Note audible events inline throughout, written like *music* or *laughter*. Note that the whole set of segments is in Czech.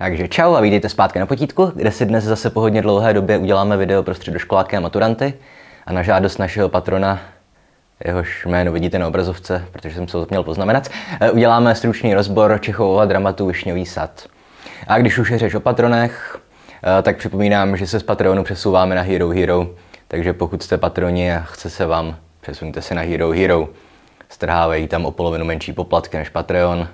Takže čau a vítejte zpátky na potítku, kde si dnes zase po hodně dlouhé době uděláme video pro středoškoláky a maturanty a na žádost našeho patrona, jehož jméno vidíte na obrazovce, protože jsem se to měl poznamenat, eh, uděláme stručný rozbor Čechova dramatu Višňový sad. A když už je řeč o patronech, eh, tak připomínám, že se z Patreonu přesouváme na Hero Hero, takže pokud jste patroni a chce se vám, přesuňte se na Hero Hero. Strhávají tam o polovinu menší poplatky než Patreon,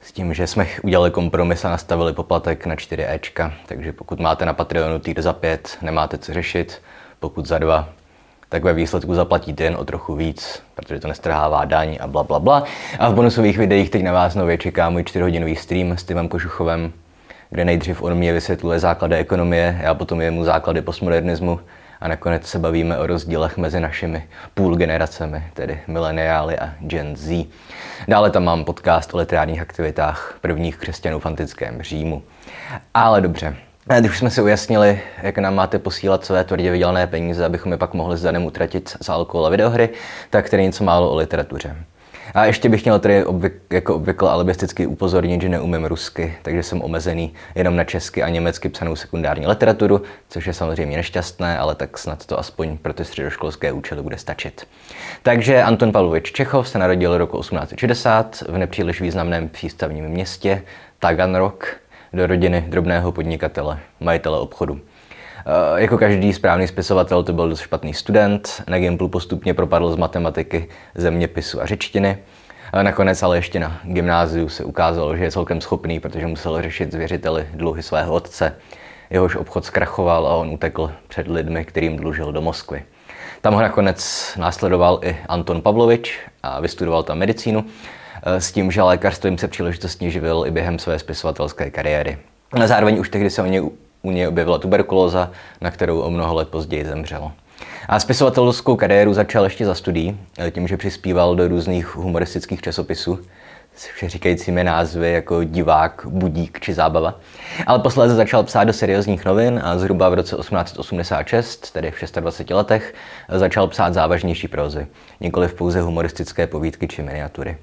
s tím, že jsme udělali kompromis a nastavili poplatek na 4 Ečka, takže pokud máte na Patreonu týr za 5, nemáte co řešit, pokud za 2, tak ve výsledku zaplatíte jen o trochu víc, protože to nestrhává daň a bla, bla, bla. A v bonusových videích teď na vás nově čeká můj 4-hodinový stream s Timem Kožuchovem, kde nejdřív on mě vysvětluje základy ekonomie, já potom jemu základy postmodernismu a nakonec se bavíme o rozdílech mezi našimi půl generacemi, tedy mileniály a Gen Z. Dále tam mám podcast o literárních aktivitách prvních křesťanů v antickém Římu. Ale dobře, když už jsme si ujasnili, jak nám máte posílat své tvrdě vydělané peníze, abychom je pak mohli s Danem utratit za alkohol a videohry, tak tedy něco málo o literatuře. A ještě bych měl tedy obvyk, jako obvykle alibisticky upozornit, že neumím rusky, takže jsem omezený jenom na česky a německy psanou sekundární literaturu, což je samozřejmě nešťastné, ale tak snad to aspoň pro ty středoškolské účely bude stačit. Takže Anton Pavlovič Čechov se narodil roku 1860 v nepříliš významném přístavním městě Taganrog do rodiny drobného podnikatele, majitele obchodu. Eh, jako každý správný spisovatel to byl dost špatný student, na Gimplu postupně propadl z matematiky, zeměpisu a řečtiny. Nakonec ale ještě na gymnáziu se ukázalo, že je celkem schopný, protože musel řešit zvěřiteli dluhy svého otce. Jehož obchod zkrachoval a on utekl před lidmi, kterým dlužil do Moskvy. Tam ho nakonec následoval i Anton Pavlovič a vystudoval tam medicínu, eh, s tím, že lékařstvím se příležitostně živil i během své spisovatelské kariéry. Zároveň už tehdy se o něj u něj objevila tuberkulóza, na kterou o mnoho let později zemřel. A spisovatelskou kariéru začal ještě za studií, tím, že přispíval do různých humoristických časopisů s všeříkajícími názvy jako Divák, Budík či Zábava. Ale posléze začal psát do seriózních novin a zhruba v roce 1886, tedy v 26 letech, začal psát závažnější prózy, nikoli pouze humoristické povídky či miniatury.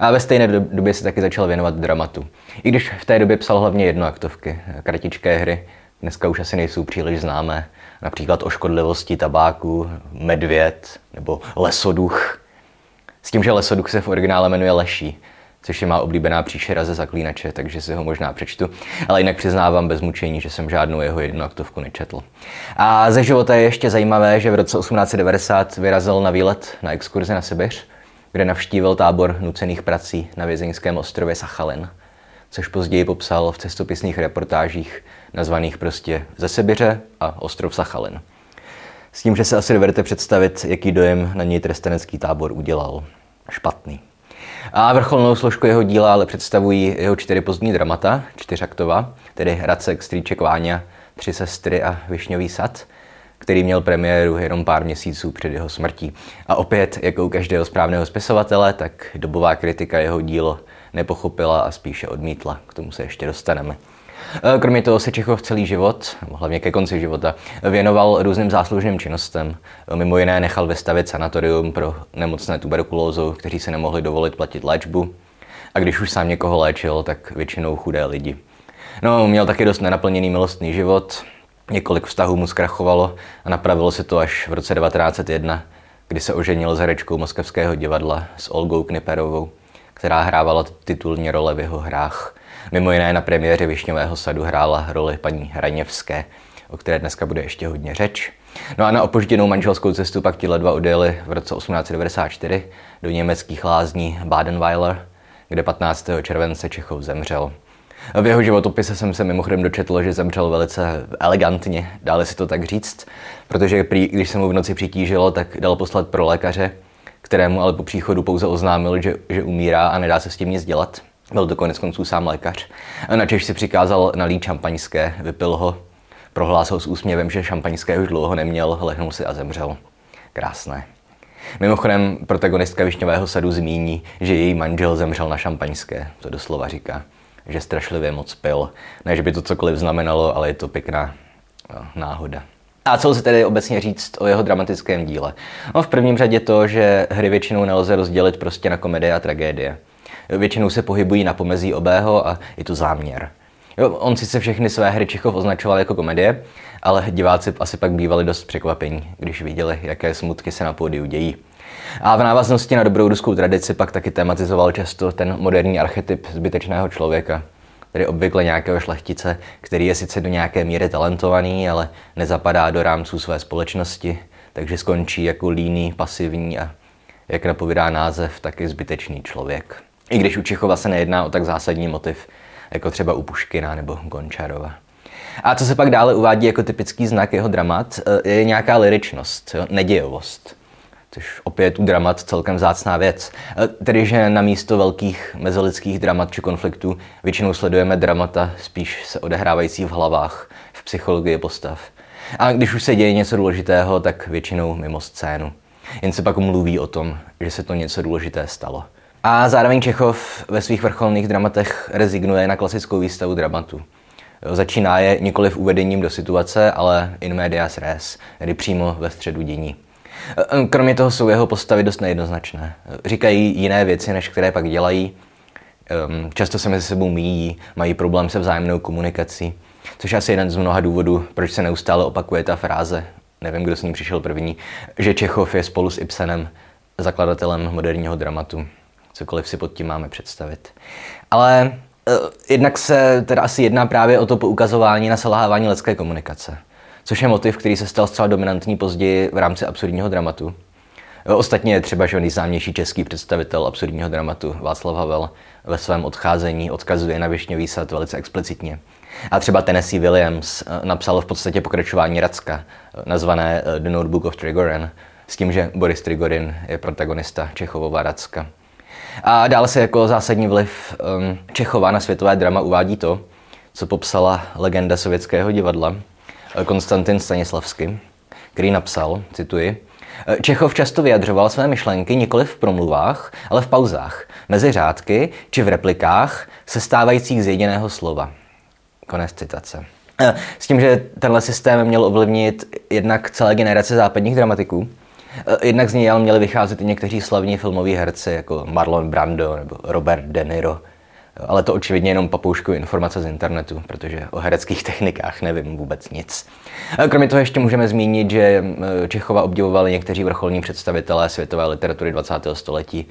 A ve stejné době se taky začal věnovat dramatu. I když v té době psal hlavně jednoaktovky, kratičké hry, dneska už asi nejsou příliš známé. Například o škodlivosti tabáku, medvěd nebo lesoduch. S tím, že lesoduch se v originále jmenuje Leší, což je má oblíbená příšera ze zaklínače, takže si ho možná přečtu. Ale jinak přiznávám bez mučení, že jsem žádnou jeho jednoaktovku nečetl. A ze života je ještě zajímavé, že v roce 1890 vyrazil na výlet na exkurzi na Sibiř, kde navštívil tábor nucených prací na vězeňském ostrově Sachalin, což později popsal v cestopisných reportážích nazvaných prostě Ze Sibiře a ostrov Sachalin. S tím, že se asi dovedete představit, jaký dojem na něj trestenecký tábor udělal. Špatný. A vrcholnou složku jeho díla ale představují jeho čtyři pozdní dramata, čtyřaktova, tedy Racek, Strýček, Váňa, Tři sestry a Višňový sad – který měl premiéru jenom pár měsíců před jeho smrtí. A opět, jako u každého správného spisovatele, tak dobová kritika jeho dílo nepochopila a spíše odmítla. K tomu se ještě dostaneme. E, kromě toho se Čechov celý život, hlavně ke konci života, věnoval různým záslužným činnostem. Mimo jiné nechal vystavit sanatorium pro nemocné tuberkulózou, kteří se nemohli dovolit platit léčbu. A když už sám někoho léčil, tak většinou chudé lidi. No, měl taky dost nenaplněný milostný život, Několik vztahů mu zkrachovalo a napravilo se to až v roce 1901, kdy se oženil s herečkou Moskevského divadla s Olgou Kniperovou, která hrávala titulní role v jeho hrách. Mimo jiné na premiéře Višňového sadu hrála roli paní Hraněvské, o které dneska bude ještě hodně řeč. No a na opožděnou manželskou cestu pak ti dva odjeli v roce 1894 do německých lázní Badenweiler, kde 15. července Čechov zemřel. V jeho životopise jsem se mimochodem dočetl, že zemřel velice elegantně, dále si to tak říct, protože prý, když se mu v noci přitížilo, tak dal poslat pro lékaře, kterému ale po příchodu pouze oznámil, že, že umírá a nedá se s tím nic dělat. Byl to konec konců sám lékař. A načež si přikázal nalít šampaňské, vypil ho, prohlásil s úsměvem, že šampaňské už dlouho neměl, lehnul si a zemřel. Krásné. Mimochodem, protagonistka Višňového sadu zmíní, že její manžel zemřel na šampaňské, to doslova říká že strašlivě moc pil. Ne, že by to cokoliv znamenalo, ale je to pěkná no, náhoda. A co se tedy obecně říct o jeho dramatickém díle? No, v prvním řadě to, že hry většinou nelze rozdělit prostě na komedie a tragédie. Většinou se pohybují na pomezí obého a je to záměr. Jo, on sice všechny své hry Čechov označoval jako komedie, ale diváci asi pak bývali dost překvapení, když viděli, jaké smutky se na pódiu dějí. A v návaznosti na dobrou ruskou tradici pak taky tematizoval často ten moderní archetyp zbytečného člověka, tedy obvykle nějakého šlechtice, který je sice do nějaké míry talentovaný, ale nezapadá do rámců své společnosti, takže skončí jako líný, pasivní a, jak napovídá název, taky zbytečný člověk. I když u Čechova se nejedná o tak zásadní motiv, jako třeba u Puškina nebo Gončarova. A co se pak dále uvádí jako typický znak jeho dramat, eh, je nějaká liričnost, jo? nedějovost. Což opět u dramat celkem vzácná věc. Eh, tedy, že na místo velkých mezolidských dramat či konfliktů většinou sledujeme dramata spíš se odehrávající v hlavách, v psychologii postav. A když už se děje něco důležitého, tak většinou mimo scénu. Jen se pak mluví o tom, že se to něco důležité stalo. A zároveň Čechov ve svých vrcholných dramatech rezignuje na klasickou výstavu dramatu. Začíná je nikoli v uvedením do situace, ale in medias res, tedy přímo ve středu dění. Kromě toho jsou jeho postavy dost nejednoznačné. Říkají jiné věci, než které pak dělají. Ehm, často se mezi sebou míjí, mají problém se vzájemnou komunikací, což je asi jeden z mnoha důvodů, proč se neustále opakuje ta fráze, nevím, kdo s ní přišel první, že Čechov je spolu s Ibsenem zakladatelem moderního dramatu cokoliv si pod tím máme představit. Ale uh, jednak se teda asi jedná právě o to poukazování na selhávání lidské komunikace, což je motiv, který se stal zcela dominantní později v rámci absurdního dramatu. Ostatně je třeba, že nejznámější český představitel absurdního dramatu Václav Havel ve svém odcházení odkazuje na Višňový sad velice explicitně. A třeba Tennessee Williams eh, napsal v podstatě pokračování Racka, eh, nazvané The Notebook of Trigorin, s tím, že Boris Trigorin je protagonista Čechovova Racka. A dále se jako zásadní vliv um, Čechova na světové drama uvádí to, co popsala legenda sovětského divadla eh, Konstantin Stanislavsky, který napsal, cituji, Čechov často vyjadřoval své myšlenky nikoli v promluvách, ale v pauzách, mezi řádky či v replikách sestávajících z jediného slova. Konec citace. S tím, že tenhle systém měl ovlivnit jednak celé generace západních dramatiků, jednak z něj ale měli vycházet i někteří slavní filmoví herci, jako Marlon Brando nebo Robert De Niro. Ale to očividně jenom papoušku informace z internetu, protože o hereckých *laughs* technikách nevím vůbec nic. Kromě toho ještě můžeme zmínit, že Čechova obdivovali někteří vrcholní představitelé světové literatury 20. století,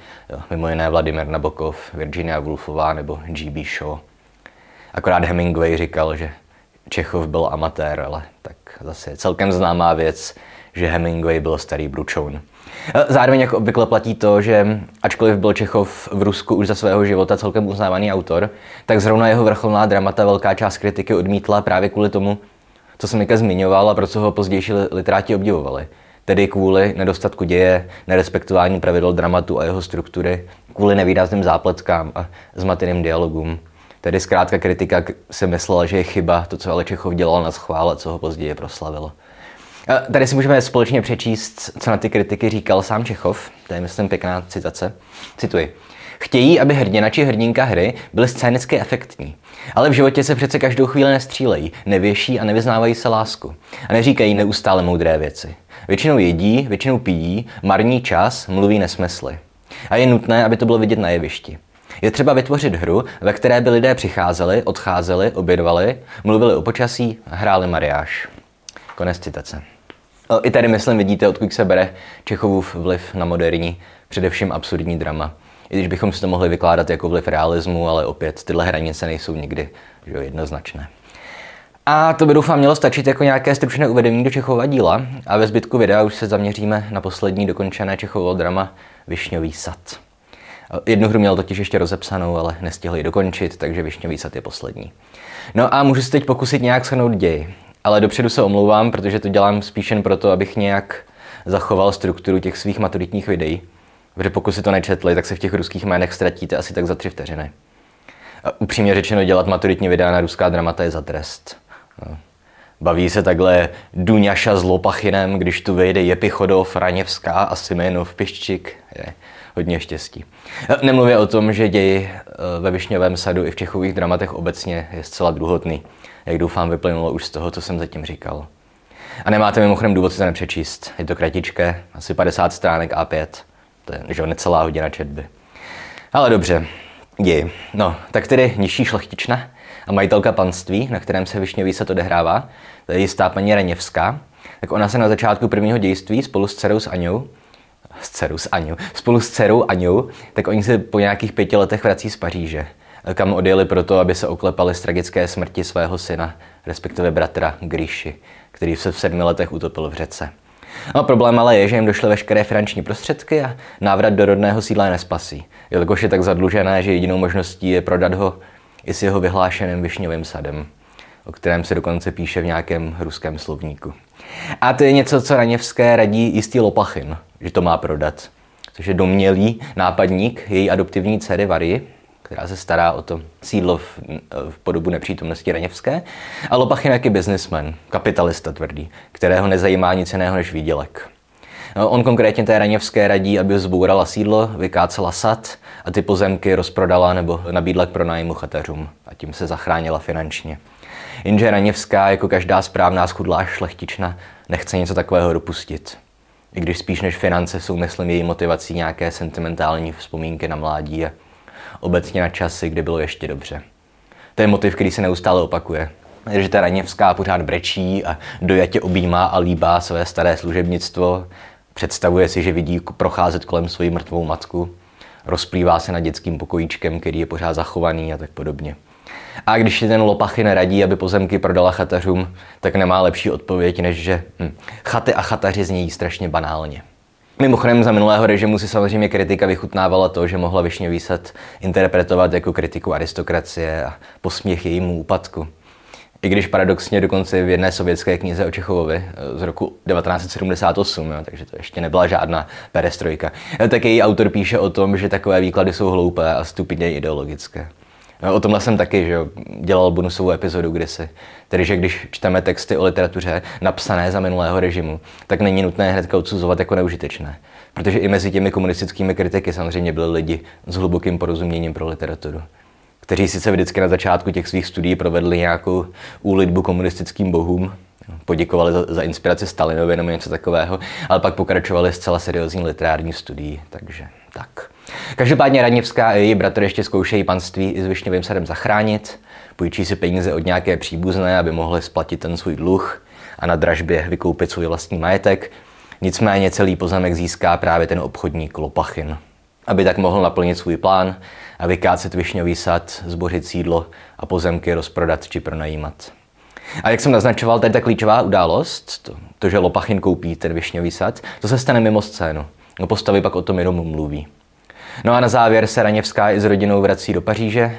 mimo jiné Vladimir Nabokov, Virginia Woolfová nebo G.B. Shaw. Akorát Hemingway říkal, že Čechov byl amatér, ale tak zase celkem známá věc, že Hemingway byl starý bručoun. E, zároveň jako obvykle platí to, že ačkoliv byl Čechov v Rusku už za svého života celkem uznávaný autor, tak zrovna jeho vrcholná dramata velká část kritiky odmítla právě kvůli tomu, co jsem Mika zmiňoval a pro co ho pozdější literáti obdivovali. Tedy kvůli nedostatku děje, nerespektování pravidel dramatu a jeho struktury, kvůli nevýrazným zápletkám a zmateným dialogům. Tedy zkrátka kritika si myslela, že je chyba to, co ale Čechov dělal na schvál a co ho později proslavilo. Tady si můžeme společně přečíst, co na ty kritiky říkal sám Čechov. To je, myslím, pěkná citace. Cituji. Chtějí, aby hrdina či hrdinka hry byly scénicky efektní. Ale v životě se přece každou chvíli nestřílejí, nevěší a nevyznávají se lásku. A neříkají neustále moudré věci. Většinou jedí, většinou pijí, marní čas, mluví nesmysly. A je nutné, aby to bylo vidět na jevišti. Je třeba vytvořit hru, ve které by lidé přicházeli, odcházeli, obědvali, mluvili o počasí a hráli mariáš. Konec citace. I tady, myslím, vidíte, odkud se bere Čechovův vliv na moderní, především absurdní drama. I když bychom si to mohli vykládat jako vliv realismu, ale opět tyhle hranice nejsou nikdy že jo, jednoznačné. A to by doufám mělo stačit jako nějaké stručné uvedení do Čechova díla a ve zbytku videa už se zaměříme na poslední dokončené Čechovo drama Višňový sad. Jednu hru měl totiž ještě rozepsanou, ale nestihl ji dokončit, takže Višňový sad je poslední. No a můžu se teď pokusit nějak shrnout děj. Ale dopředu se omlouvám, protože to dělám spíš jen proto, abych nějak zachoval strukturu těch svých maturitních videí. Protože pokud si to nečetli, tak se v těch ruských jménech ztratíte asi tak za tři vteřiny. A upřímně řečeno, dělat maturitní videa na ruská dramata je za trest. No. Baví se takhle Duňaša s Lopachinem, když tu vyjde Jepichodov, Raněvská a Simenov Piščik. Je hodně štěstí. Nemluvě o tom, že děj eh, ve Višňovém sadu i v Čechových dramatech obecně je zcela druhotný jak doufám vyplynulo už z toho, co jsem zatím říkal. A nemáte mimochodem důvod to nepřečíst. Je to kratičké, asi 50 stránek A5. To je že necelá hodina četby. Ale dobře, děj. No, tak tedy nižší šlechtična. a majitelka panství, na kterém se Višňový sad odehrává, to je jistá paní Raněvská, tak ona se na začátku prvního dějství spolu s dcerou s Aňou, s dcerou s Aňou, spolu s dcerou Aňou, tak oni se po nějakých pěti letech vrací z Paříže, kam odjeli proto, aby se oklepali z tragické smrti svého syna, respektive bratra Gríši, který se v sedmi letech utopil v řece. No, problém ale je, že jim došly veškeré finanční prostředky a návrat do rodného sídla nespasí, jelikož je tak zadlužené, že jedinou možností je prodat ho i s jeho vyhlášeným višňovým sadem, o kterém se dokonce píše v nějakém ruském slovníku. A to je něco, co Raněvské radí jistý Lopachin, že to má prodat, což je domělý nápadník její adoptivní dcery Vary, která se stará o to sídlo v, v podobu nepřítomnosti Raněvské. A Lopachin je biznismen, kapitalista tvrdý, kterého nezajímá nic jiného než výdělek. No, on konkrétně té Raněvské radí, aby zbourala sídlo, vykácela sad a ty pozemky rozprodala nebo nabídla k pronájmu chatařům a tím se zachránila finančně. Jenže Raněvská, jako každá správná schudlá šlechtična, nechce něco takového dopustit. I když spíš než finance jsou, myslím, její motivací nějaké sentimentální vzpomínky na mládí a obecně na časy, kdy bylo ještě dobře. To je motiv, který se neustále opakuje. Že ta Raněvská pořád brečí a dojatě objímá a líbá své staré služebnictvo, představuje si, že vidí procházet kolem svoji mrtvou matku, rozplývá se nad dětským pokojíčkem, který je pořád zachovaný a tak podobně. A když si ten Lopachy neradí, aby pozemky prodala chatařům, tak nemá lepší odpověď, než že hm, chaty a chataři znějí strašně banálně. Mimochodem za minulého režimu si samozřejmě kritika vychutnávala to, že mohla Višňový sad interpretovat jako kritiku aristokracie a posměch jejímu úpadku. I když paradoxně dokonce v jedné sovětské knize o Čechovovi eh, z roku 1978, jo, takže to ještě nebyla žádná perestrojka, eh, tak její autor píše o tom, že takové výklady jsou hloupé a stupidně ideologické. O tomhle jsem taky že dělal bonusovou epizodu kdysi. Tedy, že když čteme texty o literatuře napsané za minulého režimu, tak není nutné hned odsuzovat jako neužitečné. Protože i mezi těmi komunistickými kritiky samozřejmě byli lidi s hlubokým porozuměním pro literaturu kteří sice vždycky na začátku těch svých studií provedli nějakou úlitbu komunistickým bohům, poděkovali za, za inspiraci Stalinovi nebo něco takového, ale pak pokračovali zcela seriózní literární studií, takže tak. Každopádně Radněvská a její bratr ještě zkoušejí panství i s Višňovým sadem zachránit, půjčí si peníze od nějaké příbuzné, aby mohli splatit ten svůj dluh a na dražbě vykoupit svůj vlastní majetek. Nicméně celý pozemek získá právě ten obchodník Lopachin, aby tak mohl naplnit svůj plán a vykácet višňový sad, zbořit sídlo a pozemky rozprodat či pronajímat. A jak jsem naznačoval, tady ta klíčová událost, to, to že Lopachin koupí ten višňový sad, to se stane mimo scénu. No postavy pak o tom jenom mluví. No a na závěr se Raněvská i s rodinou vrací do Paříže.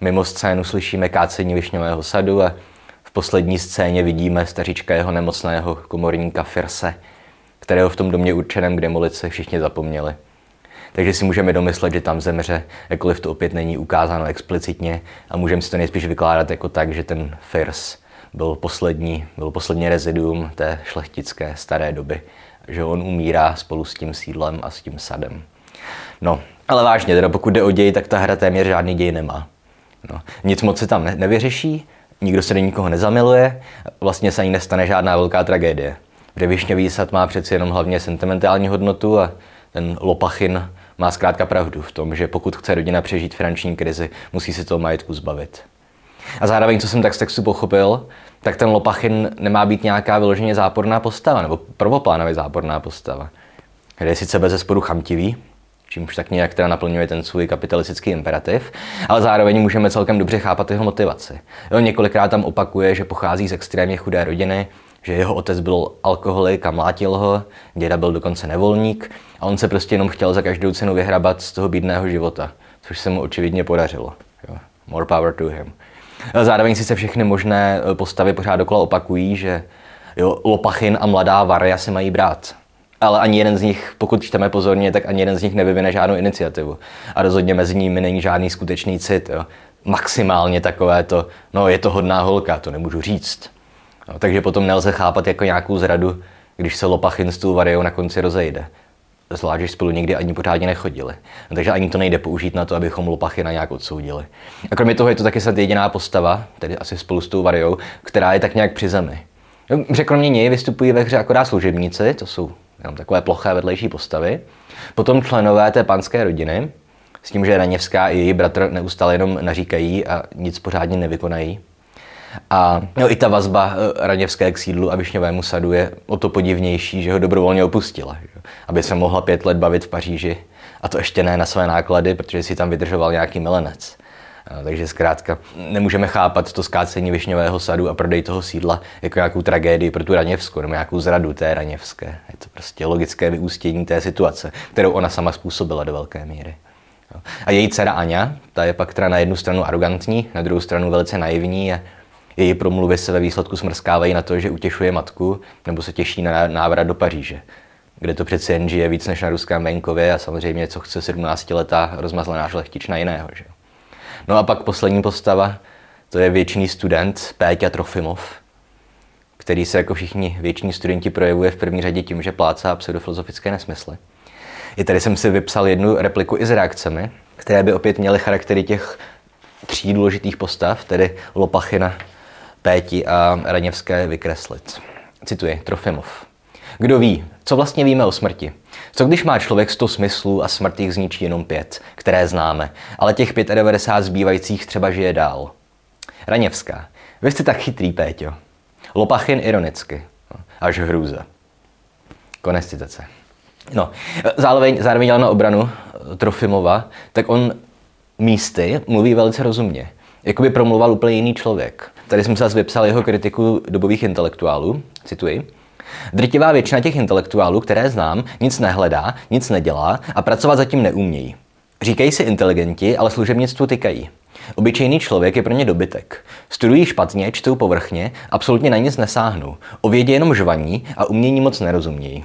Mimo scénu slyšíme kácení višňového sadu a v poslední scéně vidíme staříčka jeho nemocného komorníka Firse, kterého v tom domě určeném k demolici všichni zapomněli. Takže si můžeme domyslet, že tam zemře, jakkoliv to opět není ukázáno explicitně a můžeme si to nejspíš vykládat jako tak, že ten Firs byl poslední, byl poslední reziduum té šlechtické staré doby, že on umírá spolu s tím sídlem a s tím sadem. No, ale vážně, teda pokud jde o děj, tak ta hra téměř žádný děj nemá. No, nic moc se tam ne- nevyřeší, nikdo se do nikoho nezamiluje, vlastně se ani nestane žádná velká tragédie. Protože sad má přeci jenom hlavně sentimentální hodnotu a ten Lopachin má zkrátka pravdu v tom, že pokud chce rodina přežít finanční krizi, musí se toho majetku zbavit. A zároveň, co jsem tak z textu pochopil, tak ten Lopachin nemá být nějaká vyloženě záporná postava, nebo prvoplánově záporná postava. Kde je sice bez zesporu chamtivý, čímž tak nějak teda naplňuje ten svůj kapitalistický imperativ, ale zároveň můžeme celkem dobře chápat jeho motivaci. Jo, několikrát tam opakuje, že pochází z extrémně chudé rodiny, že jeho otec byl alkoholik a mlátil ho, děda byl dokonce nevolník a on se prostě jenom chtěl za každou cenu vyhrabat z toho bídného života, což se mu očividně podařilo. Jo. More power to him. Zároveň si se všechny možné eh, postavy pořád dokola opakují, že jo, Lopachin a mladá Varia se mají brát. Ale ani jeden z nich, pokud čteme pozorně, tak ani jeden z nich nevyvine žádnou iniciativu. A rozhodně mezi nimi není žádný skutečný cit. Jo. Maximálně takové to, no je to hodná holka, to nemůžu říct. No, takže potom nelze chápat jako nějakou zradu, když se Lopachin s tou Variou na konci rozejde. Zvlášť, že spolu nikdy ani pořádně nechodili. No, takže ani to nejde použít na to, abychom Lopachina nějak odsoudili. A kromě toho je to taky snad jediná postava, tedy asi spolu s tou Variou, která je tak nějak při zemi. No, že kromě něj vystupují ve hře akorát služebníci, to jsou jenom takové ploché vedlejší postavy. Potom členové té panské rodiny, S tím, že Raněvská i její bratr neustále jenom naříkají a nic pořádně nevykonají. A no, i ta vazba eh, Raněvské k sídlu a Višňovému sadu je o to podivnější, že ho dobrovolně opustila. Že? Aby se mohla pět let bavit v Paříži. A to ještě ne na své náklady, protože si tam vydržoval nějaký milenec. Takže zkrátka nemůžeme chápat to skácení Višňového sadu a prodej toho sídla jako nějakou tragédii pro tu Raněvskou nebo nějakou zradu té Raněvské. Je to prostě logické vyústění té situace, kterou ona sama způsobila do velké míry. A její dcera Aňa, ta je pak teda na jednu stranu arrogantní, na druhou stranu velice naivní a její promluvy se ve výsledku smrskávají na to, že utěšuje matku nebo se těší na návrat do Paříže, kde to přece jen žije víc než na ruském venkově a samozřejmě co chce 17-letá rozmazlená šlechtična jiného. Že? No a pak poslední postava, to je věčný student Péťa Trofimov, který se jako všichni věční studenti projevuje v první řadě tím, že plácá pseudofilozofické nesmysly. I tady jsem si vypsal jednu repliku i s reakcemi, které by opět měly charaktery těch tří důležitých postav, tedy Lopachina, Péti a Raněvské vykreslit. Cituji Trofimov. Kdo ví, co vlastně víme o smrti? Co když má člověk 100 smyslů a smrt jich zničí jenom pět, které známe, ale těch 95 zbývajících třeba žije dál? Raněvská. Vy jste tak chytrý, Péťo. Lopachin ironicky. Až hrůza. Konec citace. No, zároveň, zároveň na obranu Trofimova, tak on místy mluví velice rozumně. Jakoby promluval úplně jiný člověk. Tady jsem se zase vypsal jeho kritiku dobových intelektuálů, cituji. Drtivá většina těch intelektuálů, které znám, nic nehledá, nic nedělá a pracovat zatím neumějí. Říkají si inteligenti, ale služebnictvu tykají. Obyčejný člověk je pro ně dobytek. Studují špatně, čtou povrchně, absolutně na nic nesáhnou. O vědě jenom žvaní a umění moc nerozumějí.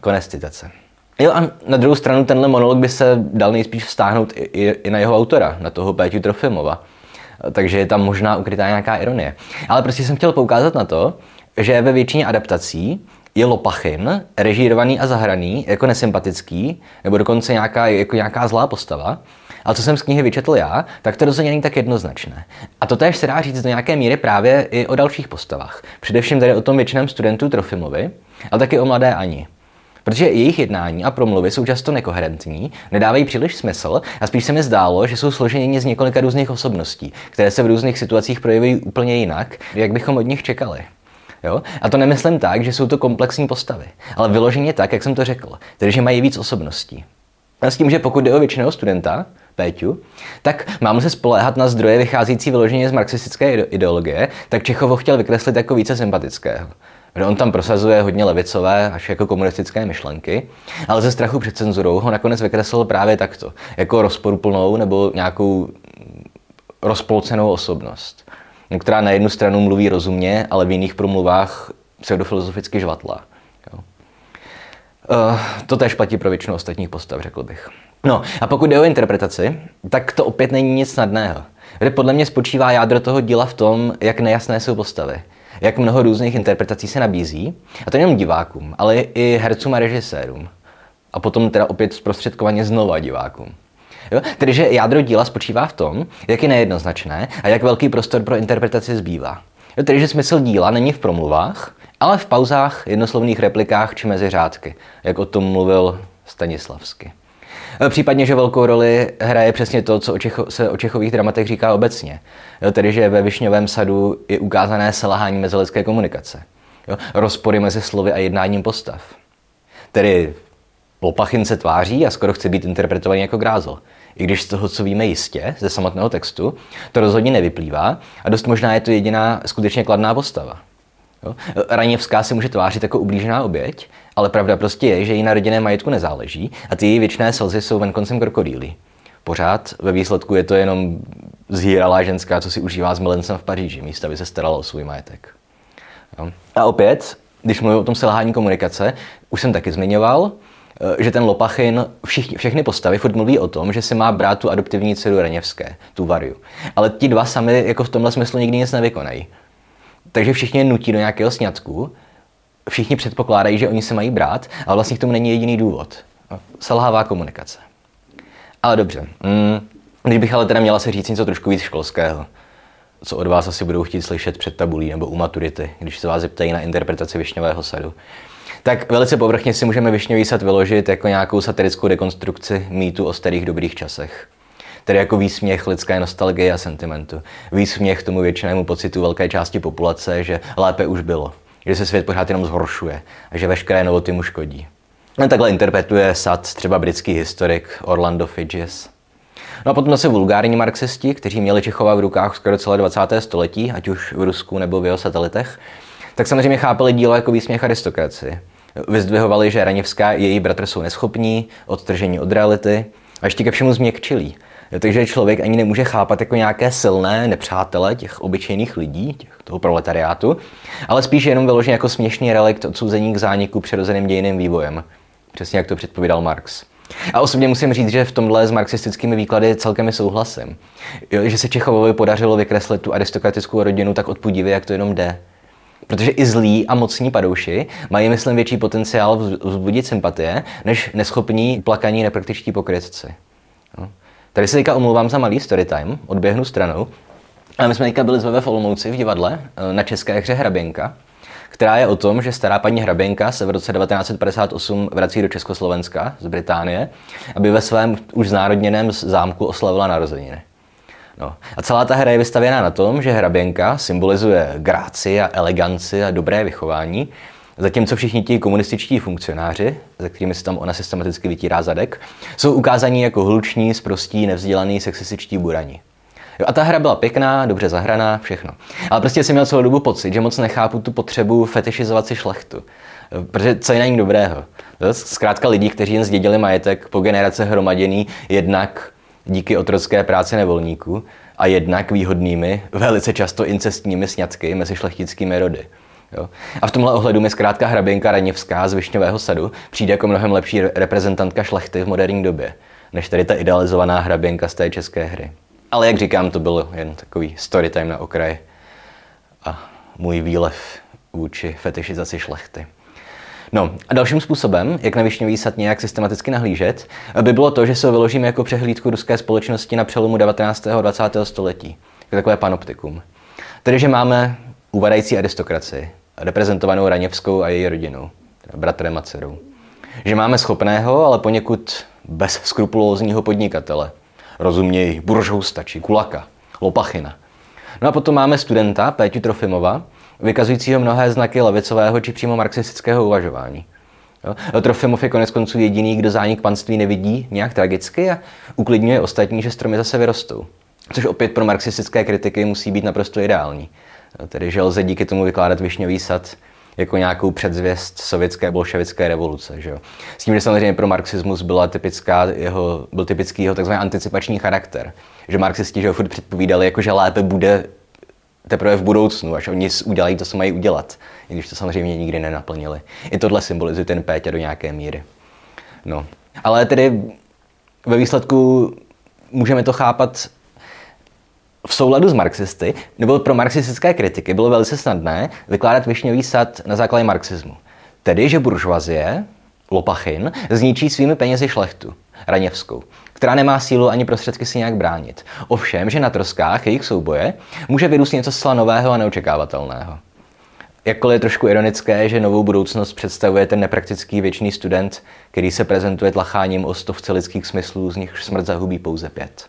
Konec citace. Jo a na druhou stranu tenhle monolog by se dal nejspíš vztáhnout i, i, i na jeho autora, na toho Péťu Trofimova. Takže je tam možná ukrytá nějaká ironie. Ale prostě jsem chtěl poukázat na to, že ve většině adaptací je Lopachin režírovaný a zahraný jako nesympatický, nebo dokonce nějaká, jako nějaká zlá postava. Ale co jsem z knihy vyčetl já, tak to rozhodně není tak jednoznačné. A to též se dá říct do nějaké míry právě i o dalších postavách. Především tady o tom většiném studentu Trofimovi, ale taky o mladé Ani. Protože jejich jednání a promluvy jsou často nekoherentní, nedávají příliš smysl a spíš se mi zdálo, že jsou složeni z několika různých osobností, které se v různých situacích projevují úplně jinak, jak bychom od nich čekali. Jo? A to nemyslím tak, že jsou to komplexní postavy, ale vyloženě tak, jak jsem to řekl, tedy že mají víc osobností. A s tím, že pokud jde o většinou studenta, Péťu, tak mám se spoléhat na zdroje vycházející vyloženě z marxistické ideologie, tak Čechovo chtěl vykreslit jako více sympatického. Že on tam prosazuje hodně levicové až jako komunistické myšlenky, ale ze strachu před cenzurou ho nakonec vykreslil právě takto, jako rozporuplnou nebo nějakou rozpolcenou osobnost která na jednu stranu mluví rozumně, ale v jiných promluvách pseudofilozoficky žvatlá. Jo. Uh, to též platí pro většinu ostatních postav, řekl bych. No a pokud jde o interpretaci, tak to opět není nic snadného. Kde podle mě spočívá jádro toho díla v tom, jak nejasné jsou postavy. Jak mnoho různých interpretací se nabízí. A to nejen divákům, ale i hercům a režisérům. A potom teda opět zprostředkovaně znova divákům. Jo? Tedy, že jádro díla spočívá v tom, jak je nejednoznačné a jak velký prostor pro interpretaci zbývá. Jo? Tedy, že smysl díla není v promluvách, ale v pauzách, jednoslovných replikách či mezi řádky, jak o tom mluvil Stanislavsky. Případně, že velkou roli hraje přesně to, co o Čecho, se o Čechových dramatech říká obecně. Jo, tedy, že ve Višňovém sadu je ukázané selhání mezilidské komunikace. Jo, rozpory mezi slovy a jednáním postav. Tedy Lopachin se tváří a skoro chce být interpretovaný jako grázel. I když z toho, co víme jistě, ze samotného textu, to rozhodně nevyplývá a dost možná je to jediná skutečně kladná postava. Jo? Raněvská se může tvářit jako ublížená oběť, ale pravda prostě je, že jí na rodinné majetku nezáleží a ty její věčné slzy jsou ven koncem krokodýlí. Pořád ve výsledku je to jenom zhýralá ženská, co si užívá s milencem v Paříži, místo aby se starala o svůj majetek. Jo? A opět, když mluvím o tom selhání komunikace, už jsem taky zmiňoval, Eh, že ten Lopachin, všichni, všechny postavy furt mluví o tom, že si má brát tu adoptivní dceru Reněvské, tu Variu. Ale ti dva sami jako v tomhle smyslu nikdy nic nevykonají. Takže všichni je nutí do nějakého sňatku, všichni předpokládají, že oni se mají brát, ale vlastně k tomu není jediný důvod. No, selhává komunikace. Ale dobře. Mm, když bych ale teda měla se říct něco trošku víc školského, co od vás asi budou chtít slyšet před tabulí nebo u maturity, když se vás zeptají na interpretaci Višňového sadu, tak velice povrchně si můžeme Višňový sad vyložit jako nějakou satirickou dekonstrukci mýtu o starých dobrých časech. Tedy jako výsměch lidské nostalgie a sentimentu. Výsměch tomu většinému pocitu velké části populace, že lépe už bylo. Že se svět pořád jenom zhoršuje a že veškeré novoty mu škodí. No, takhle interpretuje sad třeba britský historik Orlando Figes. No a potom zase vulgární marxisti, kteří měli Čechova v rukách skoro celé 20. století, ať už v Rusku nebo v jeho satelitech, tak samozřejmě chápali dílo jako výsměch aristokraci. Vyzdvihovali, že Raněvská a její bratr jsou neschopní, odtržení od reality a ještě ke všemu změkčilí. Takže člověk ani nemůže chápat jako nějaké silné nepřátele těch obyčejných lidí, těch, toho proletariátu, ale spíš jenom vyloženě jako směšný relikt odsouzení k zániku přirozeným dějiným vývojem. Přesně jak to předpovídal Marx. A osobně musím říct, že v tomhle s marxistickými výklady celkem souhlasím. Že se Čechovovi podařilo vykreslit tu aristokratickou rodinu tak odpudivě, jak to jenom jde. Protože i zlí a mocní padouši mají, myslím, větší potenciál vzbudit sympatie, než neschopní, plakaní, nepraktičtí pokrytci. No. Tady se teďka omlouvám za malý storytime, odběhnu stranou. Ale my jsme teďka byli z v Olomouci v divadle eh, na české hře Hraběnka, která je o tom, že stará paní Hraběnka se v roce 1958 vrací do Československa z Británie, aby ve svém už znárodněném zámku oslavila narozeniny. No. A celá ta hra je vystavěná na tom, že hraběnka symbolizuje gráci a eleganci a dobré vychování, zatímco všichni ti komunističtí funkcionáři, se kterými se tam ona systematicky vytírá zadek, jsou ukázaní jako hluční, sprostí, nevzdělaný, sexističtí burani. Jo, a ta hra byla pěkná, dobře zahraná, všechno. Ale prostě jsem měl celou dobu pocit, že moc nechápu tu potřebu fetišizovat si šlechtu. Protože co je na ní dobrého? Zkrátka lidi, kteří jen zdědili majetek po generace hromaděný jednak díky otrocké práci nevolníků a jednak výhodnými, velice často incestními sňatky mezi šlechtickými rody. Jo. A v tomhle ohledu mi zkrátka hraběnka Raněvská z Višňového sadu přijde jako mnohem lepší reprezentantka šlechty v moderní době, než tady ta idealizovaná hraběnka z té české hry. Ale jak říkám, to byl jen takový storytime na okraji a můj výlev vůči fetišizaci šlechty. No a dalším způsobem, jak na Višňový sad nějak systematicky nahlížet, by bylo to, že se ho vyložíme jako přehlídku ruské společnosti na přelomu 19. a 20. století. Takové panoptikum. Tedy, že máme uvadající aristokracii, reprezentovanou Raněvskou a její rodinou, bratrem a dcerou. Že máme schopného, ale poněkud bez skrupulózního podnikatele. Rozuměj buržousta kulaka, lopachina. No a potom máme studenta Péťu Trofimova, vykazujícího mnohé znaky levicového či přímo marxistického uvažování. Jo? Trofimov je konec konců jediný, kdo zánik panství nevidí nějak tragicky a uklidňuje ostatní, že stromy zase vyrostou. Což opět pro marxistické kritiky musí být naprosto ideální. Tedy, že lze díky tomu vykládat Višňový sad jako nějakou předzvěst sovětské bolševické revoluce. Že jo? S tím, že samozřejmě pro marxismus byla typická jeho, byl typický jeho tzv. anticipační charakter. Že marxisti že ho furt předpovídali, jako, že lépe bude teprve v budoucnu, až oni udělají to, co mají udělat, i když to samozřejmě nikdy nenaplnili. I tohle symbolizuje ten Péťa do nějaké míry. No. Ale tedy ve výsledku můžeme to chápat v souladu s marxisty, nebo pro marxistické kritiky bylo velice snadné vykládat Višňový sad na základě marxismu. Tedy, že buržoazie, Lopachin, zničí svými penězi šlechtu, Raněvskou, která nemá sílu ani prostředky si nějak bránit. Ovšem, že na troskách jejich souboje může vyrůst něco zcela nového a neočekávatelného. Jakkoliv je trošku ironické, že novou budoucnost představuje ten nepraktický věčný student, který se prezentuje tlacháním o stovce lidských smyslů, z nich smrt zahubí pouze pět.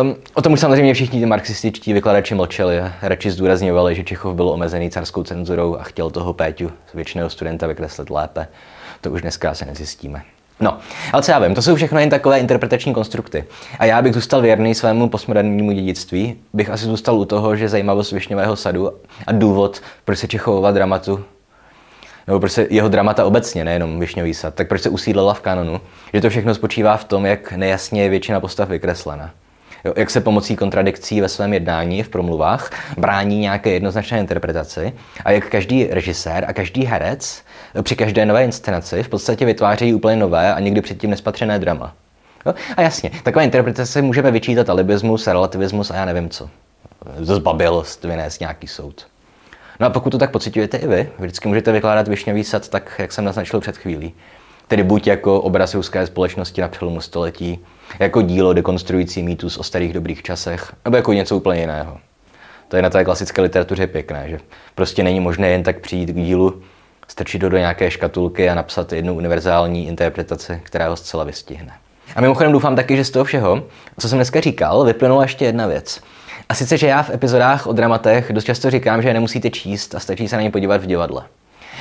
Um, o tom už samozřejmě všichni ty marxističtí vykladači mlčeli radši zdůrazňovali, že Čechov byl omezený carskou cenzurou a chtěl toho Péťu, věčného studenta, vykreslit lépe. To už dneska se nezjistíme. No, ale co já vím, to jsou všechno jen takové interpretační konstrukty. A já bych zůstal věrný svému postmodernímu dědictví, bych asi zůstal u toho, že zajímavost Višňového sadu a důvod, proč se Čechovova dramatu nebo proč se jeho dramata obecně, nejenom Višňový sad, tak proč se usídlela v kanonu, že to všechno spočívá v tom, jak nejasně je většina postav vykreslena. Jo, jak se pomocí kontradikcí ve svém jednání v promluvách brání nějaké jednoznačné interpretaci a jak každý režisér a každý herec při každé nové inscenaci v podstatě vytvářejí úplně nové a někdy předtím nespatřené drama. Jo? A jasně, takové interpretace můžeme vyčítat alibismus, relativismus a já nevím co. Zbabilost vynést nějaký soud. No a pokud to tak pocitujete i vy, vždycky můžete vykládat Višňový sad tak, jak jsem naznačil před chvílí. Tedy buď jako obraz ruské společnosti na přelomu století, jako dílo dekonstruující mýtus o starých dobrých časech, nebo jako něco úplně jiného. To je na té klasické literatuře pěkné, že prostě není možné jen tak přijít k dílu Strčit ho do nějaké škatulky a napsat jednu univerzální interpretaci, která ho zcela vystihne. A mimochodem doufám taky, že z toho všeho, co jsem dneska říkal, vyplynula ještě jedna věc. A sice, že já v epizodách o dramatech dost často říkám, že je nemusíte číst a stačí se na ně podívat v divadle.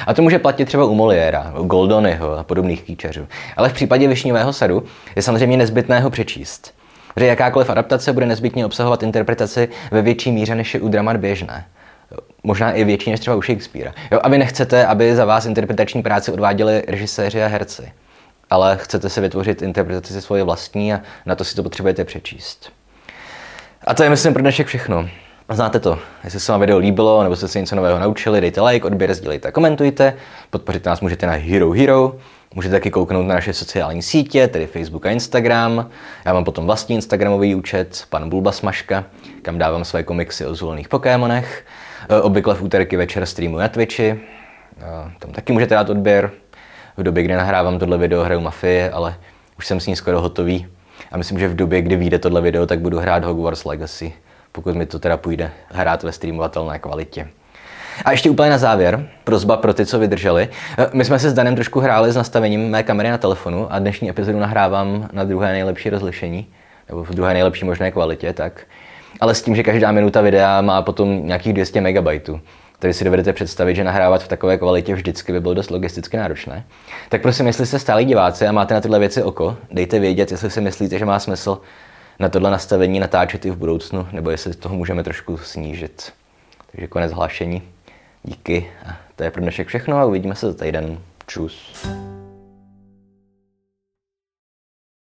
A to může platit třeba u Moliéra, u Goldonyho a podobných kýčeřů. Ale v případě Višňového sadu je samozřejmě nezbytné ho přečíst. Že jakákoliv adaptace bude nezbytně obsahovat interpretaci ve větší míře, než je u dramat běžné. Možná i větší než třeba u Shakespearea. Jo, a vy nechcete, aby za vás interpretační práci odváděli režiséři a herci. Ale chcete si vytvořit interpretaci svoje vlastní a na to si to potřebujete přečíst. A to je, myslím, pro dnešek všechno. Znáte to. Jestli se vám video líbilo nebo jste se něco nového naučili, dejte like, odběr, sdílejte, komentujte. Podpořit nás můžete na Hero Hero. Můžete taky kouknout na naše sociální sítě, tedy Facebook a Instagram. Já mám potom vlastní Instagramový účet, pan Bulba Smaška, kam dávám své komiksy o zvolených Pokémonech. E, obvykle v úterky večer streamu na Twitchi. E, tam taky můžete dát odběr. V době, kdy nahrávám tohle video, hraju Mafie, ale už jsem s ní skoro hotový. A myslím, že v době, kdy vyjde tohle video, tak budu hrát Hogwarts Legacy pokud mi to teda půjde hrát ve streamovatelné kvalitě. A ještě úplně na závěr, prozba pro ty, co vydrželi. My jsme se s Danem trošku hráli s nastavením mé kamery na telefonu a dnešní epizodu nahrávám na druhé nejlepší rozlišení, nebo v druhé nejlepší možné kvalitě, tak. Ale s tím, že každá minuta videa má potom nějakých 200 MB. Tady si dovedete představit, že nahrávat v takové kvalitě vždycky by bylo dost logisticky náročné. Tak prosím, jestli jste stáli diváci a máte na tyhle věci oko, dejte vědět, jestli si myslíte, že má smysl na tohle nastavení natáčet i v budoucnu, nebo jestli toho můžeme trošku snížit. Takže konec hlášení. Díky. A to je pro dnešek všechno a uvidíme se za týden. Čus.